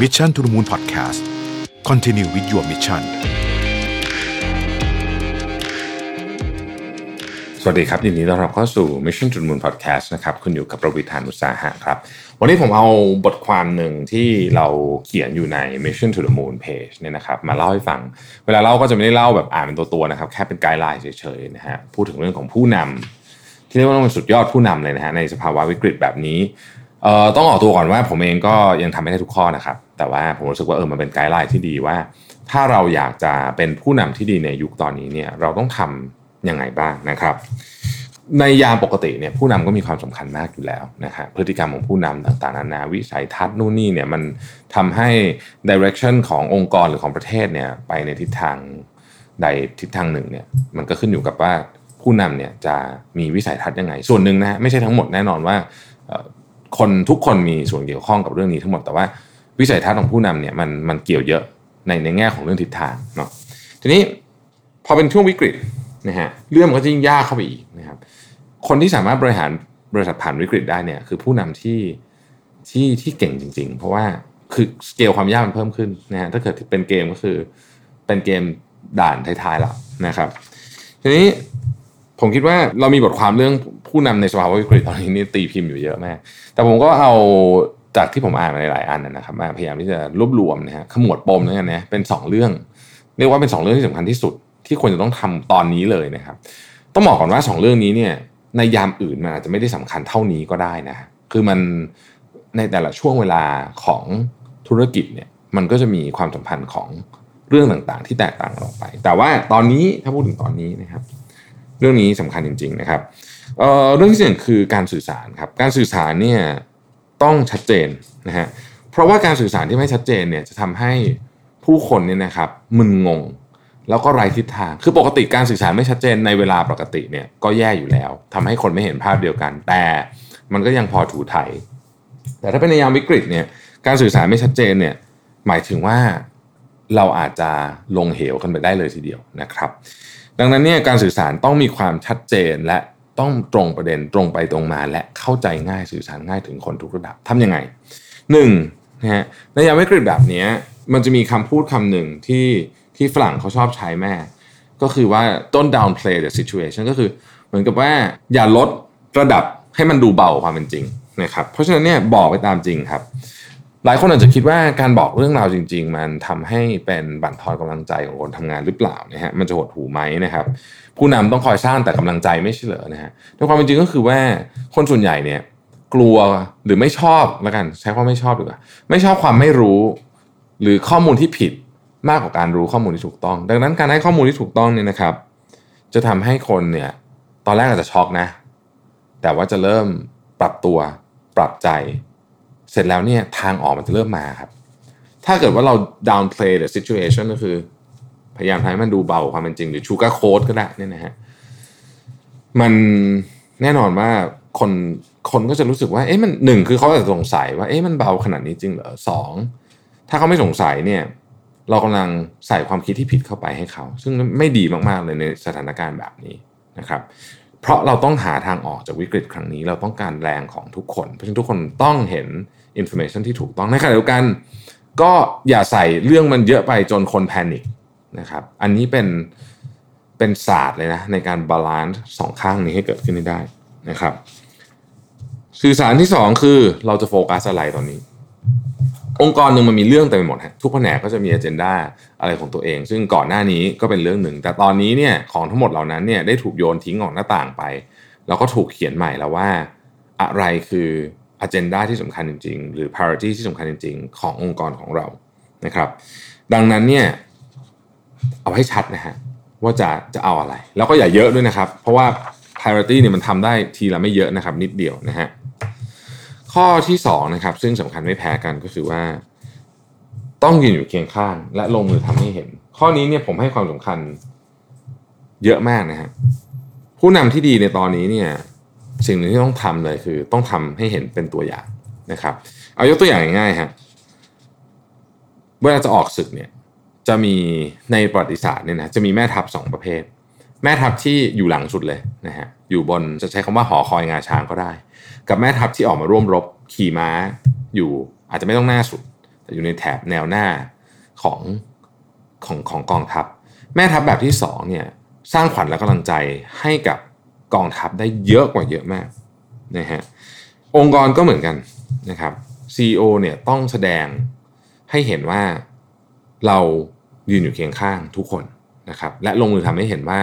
Mission to the Moon Podcast Continue with your mission สวัสดีครับยินดีต้อนรับเข้าสู่ Mission to the Moon Podcast นะครับ คุณอยู่กับประวิทยานุสาหะครับ วันนี้ผมเอาบทความหนึ่งที่เราเขียนอยู่ใน Mission to the Moon page เนี่ยนะครับ มาเล่าให้ฟัง เวลาเล่าก็จะไม่ได้เล่าแบบอ่านเป็นตัวๆนะครับ แค่เป็นไกด์ไลน์เฉยๆนะฮะ พูดถึงเรื่องของผู้นำที่เรียกว่าเป็นสุดยอดผู้นำเลยนะฮะในสภาวะวิกฤตแบบนี้ เอ่อต้องออกตัวก่อนว่าผมเองก็ยังทำไม่ได้ทุกข้อนะครับ แต่ว่าผมรู้สึกว่าเออมันเป็นไกด์ไลน์ที่ดีว่า ถ้าเราอยากจะเป็นผู้นำที่ดีในยุคตอนนี้เนี่ยเราต้องทำยังไงบ้างนะครับ ในยามปกติเนี่ยผู้นำก็มีความสำคัญมากอยู่แล้วนะครับพฤติกรรมของผู้นำต่างๆนานาวิสัยทัศน์นู่นนี่เนี่ยมันทำให้ direction ขององค์กรหรือของประเทศเนี่ยไปในทิศทางใดทิศทางหนึ่งเนี่ยมันก็ขึ้นอยู่กับว่าผู้นำเนี่ยจะมีวิสัยทัศน์ยังไง ส่วนหนึ่งนะฮะไม่ใช่ทั้งหมดแน่นอนว่า คนทุกคนมีส่วนเกี่ยวข้องกับเรื่องนี้ทั้งหมดแต่ว่าวิสัยทัศน์ของผู้นำเนี่ยมันมันเกี่ยวเยอะในในแง่ของเรื่องทิศทางเนาะทีนี้พอเป็นช่วงวิกฤตนะฮะเรื่องมันก็จะยิ่งยากเข้าไปอีกนะครับ คนที่สามารถบริหารบริษัทผ่านวิกฤตได้เนี่ยคือผู้นำที่ที่ที่เก่งจริง ๆ เพราะว่าคือสเกลความยากมันเพิ่มขึ้นนะฮะถ้าเกิดเป็นเกมก็คือเป็นเกมด่านท้ายๆแล้วนะครับ ทีนี้ ผมคิดว่าเรามีบทความเรื่องผู้นำในสภาวะวิกฤตตอนนี้นี่ตีพิมพ์อยู่เยอะมาก แต่ผมก็เอาจากที่ผมอ่านมาหลายๆอันนะครับมาพยายามที่จะรวบรวมนะฮะขมวดปมแล้วกันนะเป็นสองเรื่อง เรียกว่าเป็นสองเรื่องที่สำคัญที่สุด ที่ควรจะต้องทำตอนนี้เลยนะครับ ต้องบอกก่อนว่าสองเรื่องนี้เนี่ยในยามอื่นมันอาจจะไม่ได้สำคัญเท่านี้ก็ได้นะคือมันในแต่ละช่วงเวลาของธุรกิจเนี่ยมันก็จะมีความสัมพันธ์ของเรื่องต่างๆ ที่แตกต่างออกไป แต่ว่าตอนนี้ถ้าพูดถึงตอนนี้นะครับ เรื่องนี้สำคัญจริง ๆ นะครับเเรื่องที่หนึ่งคือการสื่อสารครับการสื่อสารเนี่ยต้องชัดเจนนะฮะเพราะว่าการสื่อสารที่ไม่ชัดเจนเนี่ยจะทำให้ผู้คนเนี่ยนะครับมึนงง แล้วก็ไร้ทิศทาง คือปกติการสื่อสารไม่ชัดเจนในเวลาปกติเนี่ยก็แย่อยู่แล้วทำให้คนไม่เห็นภาพเดียวกัน แต่มันก็ยังพอถูไถแต่ถ้าเป็นในยามวิกฤตเนี่ยการสื่อสารไม่ชัดเจนเนี่ยหมายถึงว่าเราอาจจะลงเหวกันไปได้เลยทีเดียวนะครับ ดังนั้นเนี่ยการสื่อสารต้องมีความชัดเจนและต้องตรงประเด็นตรงไปตรงมาและเข้าใจง่ายสื่อสารง่ายถึงคนทุกระดับทำยังไงหนึ่งนะฮะในยามวิกฤตแบบนี้มันจะมีคำพูดคำหนึ่งที่ที่ฝรั่งเขาชอบใช้แม่ ก็คือว่า don't downplay the situation ก็คือเหมือนกับว่าอย่าลดระดับให้มันดูเบากว่าความเป็นจริงนะครับเพราะฉะนั้นเนี่ยบอกไปตามจริงครับ หลายคนอาจจะคิดว่าการบอกเรื่องราวจริง ๆ มันทำให้เป็นบั่นทอนกำลังใจของคนทำงานหรือเปล่านะฮะมันจะหดหูไหมนะครับ ผู้นำต้องคอยสร้างแต่กำลังใจไม่ใช่เหรอนะฮะในความเป็นจริงก็คือว่าคนส่วนใหญ่เนี่ยกลัวหรือไม่ชอบแล้วกัน ใช้คำว่าไม่ชอบดีกว่าไม่ชอบความไม่รู้ หรือข้อมูลที่ผิดมากกว่าการรู้ข้อมูลที่ถูกต้อง ดังนั้นการให้ข้อมูลที่ถูกต้องเนี่ยนะครับ จะทำให้คนเนี่ยตอนแรกอาจจะช็อกนะ แต่ว่าจะเริ่มปรับตัวปรับใจ เสร็จแล้วเนี่ยทางออกมันจะเริ่มมาครับ ถ้าเกิดว่าเรา downplay the situation ก็คือ พยายามทำให้มันดูเบาความเป็นจริง หรือ sugar coat ก็ได้นี่นะฮะมันแน่นอนว่าคนคนก็จะรู้สึกว่า เอ๊ะมันหนึ่งคือเขาอาจจะสงสัยว่า เอ๊ะมันเบาขนาดนี้จริงเหรอสองถ้าเขาไม่สงสัยเนี่ยเรากำลังใส่ความคิดที่ผิดเข้าไปให้เขา ซึ่งไม่ดีมากๆเลยในสถานการณ์แบบนี้นะครับ เพราะเราต้องหาทางออกจากวิกฤตครั้งนี้ เราต้องการแรงของทุกคน เพราะฉะนั้นทุกคนต้องเห็น information ที่ถูกต้องในขณะเดียวกัน ก็อย่าใส่เรื่องมันเยอะไปจนคน panic นะครับอันนี้เป็นเป็นศาสตร์เลยนะในการ balance สองข้างนี้ให้เกิดขึ้นได้นะครับ สื่อสารที่สองคือเราจะโฟกัสอะไรตอนนี้ องค์กรหนึ่งมันมีเรื่องเต็มไปหมดฮะทุกแผนกก็จะมี a เจนดาอะไรของตัวเอง ซึ่งก่อนหน้านี้ก็เป็นเรื่องหนึ่ง แต่ตอนนี้เนี่ยของทั้งหมดเหล่านั้นเนี่ยได้ถูกโยนทิ้งออกหน้าต่างไป แล้วก็ถูกเขียนใหม่แล้วว่าอะไรคือ a เจนดาที่สำคัญจริง ๆ หรือ priority ที่สำคัญจริง ๆ ขององค์กรของเรานะครับ ดังนั้นเนี่ยเอาให้ชัดนะฮะว่าจะจะเอาอะไร แล้วก็อย่าเยอะด้วยนะครับ เพราะว่า priority เนี่ยมันทำได้ทีละไม่เยอะนะครับ นิดเดียวนะฮะข้อที่สองนะครับซึ่งสำคัญไม่แพ้กันก็คือว่า ต้องยืนอยู่เคียงข้าง และลงมือทำให้เห็น ข้อนี้เนี่ยผมให้ความสำคัญเยอะมากนะฮะผู้นำที่ดีในตอนนี้เนี่ย สิ่งหนึ่งที่ต้องทำเลยคือ ต้องทำให้เห็นเป็นตัวอย่างนะครับ เอายกตัวอย่างง่ายๆฮะเวลาจะออกศึกเนี่ย จะมีในประวัติศาสตร์เนี่ยนะจะมีแม่ทัพสองประเภท แม่ทัพที่อยู่หลังสุดเลยนะฮะอยู่บนจะใช้คำว่าหอคอยงาช้างก็ได้ กับแม่ทัพที่ออกมาร่วมรบขี่ม้าอยู่อาจจะไม่ต้องหน้าสุด แต่อยู่ในแถบแนวหน้าของของของกองทัพ แม่ทัพแบบที่สองเนี่ยสร้างขวัญและกำลังใจให้กับ กองทัพได้เยอะกว่าเยอะมากนะฮะองค์กรก็เหมือนกันนะครับ CEO เนี่ยต้องแสดงให้เห็นว่าเรายืนอยู่เคียงข้างทุกคนนะครับและลงมือทำให้เห็นว่า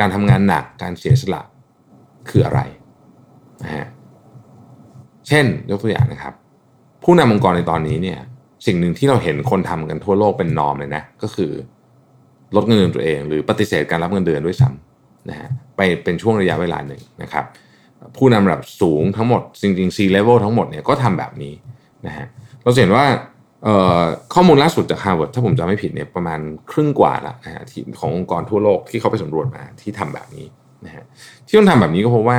การทำงานหนักการเสียสละคืออะไรนะฮะเช่นยกตัวอย่างนะครับ ผู้นำองค์กรในตอนนี้เนี่ยสิ่งหนึ่งที่เราเห็นคนทำกันทั่วโลกเป็นนอมเลยนะก็คือ ลดเงินเดือนตัวเอง หรือปฏิเสธการรับเงินเดือนด้วยซ้ำ นะฮะไปเป็นช่วงระยะเวลาหนึ่งนะครับ ผู้นำระดับสูงทั้งหมด จริงๆ C level ทั้งหมดเนี่ยก็ทำแบบนี้นะฮะเราเห็นว่าข้อมูลล่าสุดจาก Harvard ถ้าผมจำไม่ผิดเนี่ยประมาณครึ่งกว่าละนะฮะที่ขององค์กรทั่วโลกที่เขาไปสำรวจมาที่ทำแบบนี้นะฮะที่ต้องทำแบบนี้ก็เพราะว่า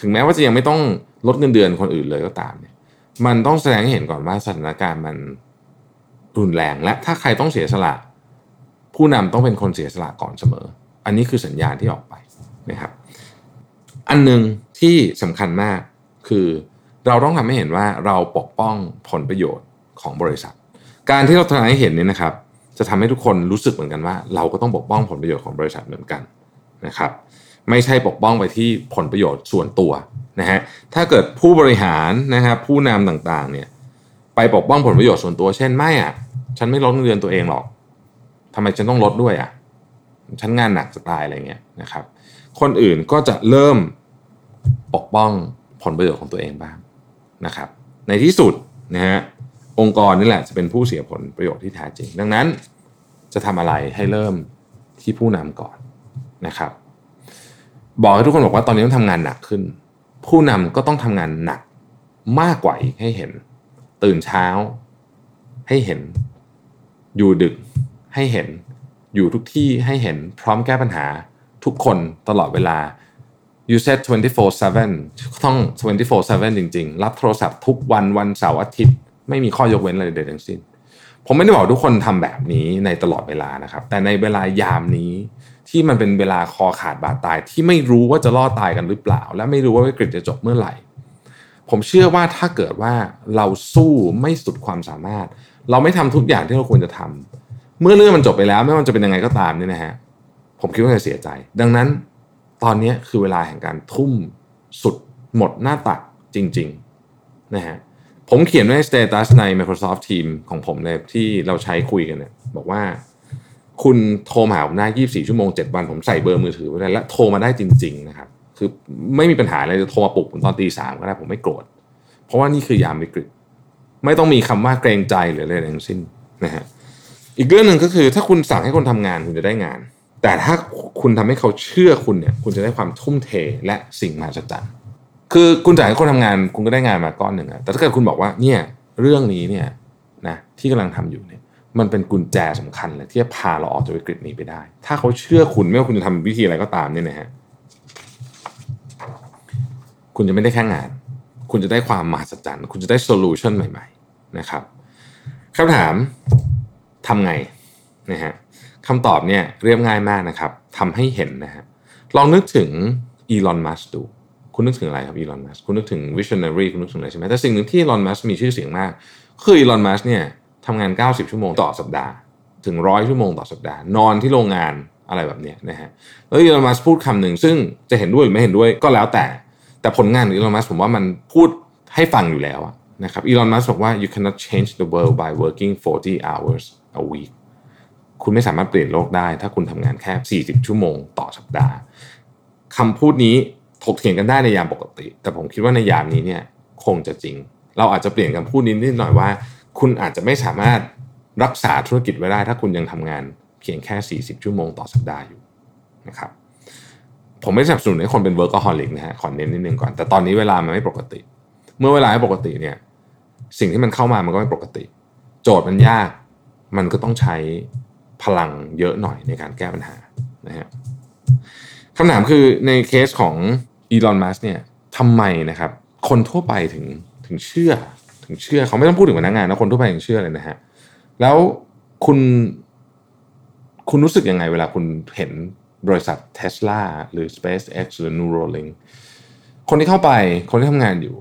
ถึงแม้ว่าจะยังไม่ต้องลดเงินเดือนคนอื่นเลยก็ตามเนี่ยมันต้องแสดงให้เห็นก่อนว่าสถานการณ์มันรุนแรงและถ้าใครต้องเสียสละ ผู้นำต้องเป็นคนเสียสละก่อนเสมอ อันนี้คือสัญญาณที่ออกไปนะครับ อันหนึ่งที่สำคัญมากคือเราต้องทำให้เห็นว่าเราปกป้องผลประโยชน์ของบริษัท การที่เราแสดงให้เห็นนี่นะครับ จะทำให้ทุกคนรู้สึกเหมือนกันว่า เราก็ต้องปกป้องผลประโยชน์ของบริษัทเหมือนกันนะครับ ไม่ใช่ปกป้องไปที่ผลประโยชน์ส่วนตัวนะฮะถ้าเกิดผู้บริหารนะครับผู้นำต่างๆเนี่ยไปปกป้องผลประโยชน์ส่วนตัว เช่นไม่อะฉันไม่ลดเงินเดือนตัวเองหรอกทำไมฉันต้องลดด้วยอะ ฉันงานหนักจะตายอะไรเงี้ยนะครับ คนอื่นก็จะเริ่มปกป้องผลประโยชน์ของตัวเองบ้างนะครับ ในที่สุดนะฮะองค์กรนี่แหละจะเป็นผู้เสียผลประโยชน์ที่แท้จริง ดังนั้นจะทำอะไรให้เริ่มที่ผู้นำก่อนนะครับ บอกให้ทุกคนบอกว่าตอนนี้ต้องทำงานหนักขึ้น ผู้นำก็ต้องทำงานหนักมากกว่าอีกให้เห็น ตื่นเช้าให้เห็น อยู่ดึกให้เห็น อยู่ทุกที่ให้เห็นพร้อมแก้ปัญหาทุกคนตลอดเวลา you said 24/7 ต้อง 24/7 จริง ๆ รับโทรศัพท์ทุกวันวันเสาร์อาทิตย์ ไม่มีข้อยกเว้นอะไรใดทั้งสิ้น ผมไม่ได้บอกทุกคนทำแบบนี้ในตลอดเวลานะครับ แต่ในเวลายามนี้ที่มันเป็นเวลาคอขาดบาดตาย ที่ไม่รู้ว่าจะรอดตายกันหรือเปล่า และไม่รู้ว่าวิกฤตจะจบเมื่อไหร่ ผมเชื่อว่าถ้าเกิดว่าเราสู้ไม่สุดความสามารถ เราไม่ทำทุกอย่างที่เราควรจะทำ เมื่อเรื่องมันจบไปแล้วไม่ว่าจะเป็นยังไงก็ตามเนี่ยนะฮะผมคิดว่าจะเสียใจ ดังนั้นตอนนี้คือเวลาแห่งการทุ่มสุดหมดหน้าตักจริงๆนะฮะผมเขียนไว้สเตตัสใน Microsoft Team ของผมเลยที่เราใช้คุยกันเนี่ยบอกว่าคุณโทรมาหาผมได้ 24 ชั่วโมง 7 วัน ผมใส่เบอร์มือถือไว้ได้และโทรมาได้จริง ๆ นะครับ คือไม่มีปัญหาอะไรจะโทรมาปลุกผมตอนตีสามก็ได้ผมไม่โกรธ เพราะว่านี่คือยามวิกฤต ไม่ต้องมีคำว่าเกรงใจหรืออะไรทั้งสิ้นนะฮะ อีกเรื่องหนึ่งก็คือถ้าคุณสั่งให้คนทำงานคุณจะได้งาน แต่ถ้าคุณทำให้เขาเชื่อคุณเนี่ย คุณจะได้ความทุ่มเทและสิ่งมหัศจรรย์คือคุณจ่ายให้คนทำงานคุณก็ได้งานมาก้อนหนึ่งอะแต่ถ้าเกิดคุณบอกว่าเนี่ยเรื่องนี้เนี่ยนะที่กำลังทำอยู่เนี่ยมันเป็นกุญแจสำคัญเลยที่จะพาเราออกจากวิกฤตนี้ไปได้ ถ้าเขาเชื่อคุณไม่ว่าคุณจะทำวิธีอะไรก็ตามเนี่ยนะฮะคุณจะไม่ได้แค่งาน คุณจะได้ความมหัศจรรย์ คุณจะได้ solution ใหม่ ๆ นะครับคำถาม ทำไงนะฮะคำตอบเนี่ยเรียบง่ายมากนะครับทำให้เห็นนะฮะลองนึกถึงอีลอนมัสก์ดู คุณนึกถึงอะไรครับอีลอนมัสก์คุณนึกถึงวิช s น o รีคุณนึกถึงอะไรใช่ไหมแต่สิ่งหนึ่งที่อีลอนมัสก์มีชื่อเสียงมาก คืออีลอนมัสก์เนี่ยทำงาน 90 ชั่วโมงต่อสัปดาห์ ถึงร้อยชั่วโมงต่อสัปดาห์ นอนที่โรงงานอะไรแบบนี้นะฮะแล้วอีลอนมัสพูดคำหนึ่งซึ่งจะเห็นด้วยหรือไม่เห็นด้วยก็แล้วแต่ แต่ผลงานของอีลอนมัสผมว่ามันพูดให้ฟังอยู่แล้วนะครับอีลอนมัสบอกว่า you cannot change the world by working 40 hours a week คุณไม่สามารถเปลี่ยนโลกได้ ถ้าคุณทำงานแค่ 40 ชั่วโมงต่อสัปดาห์คำพูดนี้ถกเถียงกันได้ในยามปกติ แต่ผมคิดว่าในยามนี้เนี่ยคงจะจริง เราอาจจะเปลี่ยนคำพูดนี้นิดหน่อยว่า คุณอาจจะไม่สามารถรักษาธุรกิจไว้ได้ ถ้าคุณยังทำงานเพียงแค่ 40 ชั่วโมงต่อสัปดาห์อยู่นะครับผมไม่สนับสนุนให้คนเป็น workaholic นะฮะขอเน้นนิดนึงก่อน แต่ตอนนี้เวลามันไม่ปกติ เมื่อเวลาไม่ปกติเนี่ยสิ่งที่มันเข้ามามันก็ไม่ปกติ โจทย์มันยาก มันก็ต้องใช้พลังเยอะหน่อยในการแก้ปัญหานะฮะคำถามคือในเคสของอีลอนมัสก์เนี่ยทำไมนะครับ คนทั่วไปถึงถึงเชื่อ ถึงเชื่อเขาไม่ต้องพูดถึงพนักงานนะคนทั่วไปถึงเชื่อเลยนะฮะแล้วคุณคุณรู้สึกยังไงเวลาคุณเห็นบริษัทเท s l a หรือ SpaceX หรือ Neuralink คนที่เข้าไปคนที่ทำงานอยู่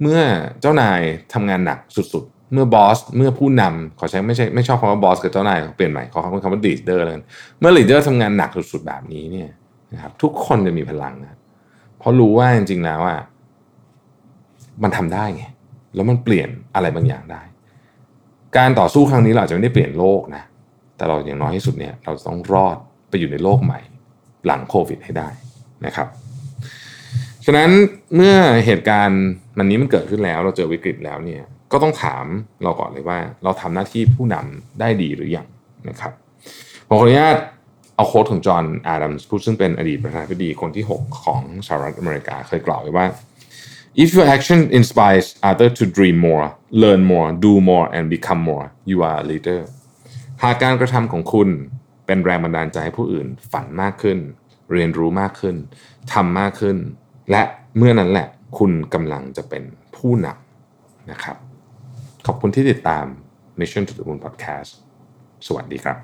เมื่อเจ้านายทำงานหนักสุด เมื่อ boss เมื่อผู้นำขอใช้ไม่ใช่ไม่ชอบคำว่า boss กับเจ้านายเปลี่ยนใหม่ขอคำว่าคำว่า leader แล้วกันเมื่อ leader ทำงานหนักสุดๆแบบนี้เนี่ยนะครับทุกคนจะมีพลังนะเพราะรู้ว่าจริงๆแล้วอะมันทำได้ไงแล้วมันเปลี่ยนอะไรบางอย่างได้ การต่อสู้ครั้งนี้เราจะไม่ได้เปลี่ยนโลกนะแต่เราอย่างน้อยที่สุดเนี่ยเราต้องรอดไปอยู่ในโลกใหม่ หลังโควิดให้ได้นะครับฉะนั้นเมื่อเหตุการณ์มันนี้มันเกิดขึ้นแล้ว เราเจอวิกฤตแล้วเนี่ย ก็ต้องถามเราก่อนเลยว่า เราทำหน้าที่ผู้นำได้ดีหรือยังนะครับผมขออนุญาตเอาโค้ดของจอห์นอาดัมส์ผู้ซึ่งเป็นอดีตประธานาธิบดีคนที่ 6 ของสหรัฐอเมริกาเคยกล่าวไว้ว่า if your action inspires others to dream more learn more do more and become more you are a leader หากการกระทำของคุณเป็นแรงบันดาลใจให้ผู้อื่น ฝันมากขึ้น เรียนรู้มากขึ้นทำมากขึ้น และเมื่อนั้นแหละคุณกำลังจะเป็นผู้นำนะครับ ขอบคุณที่ติดตาม Mission to the Moon Podcast สวัสดีครับ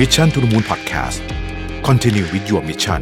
Mission to the Moon Podcast Continue with your mission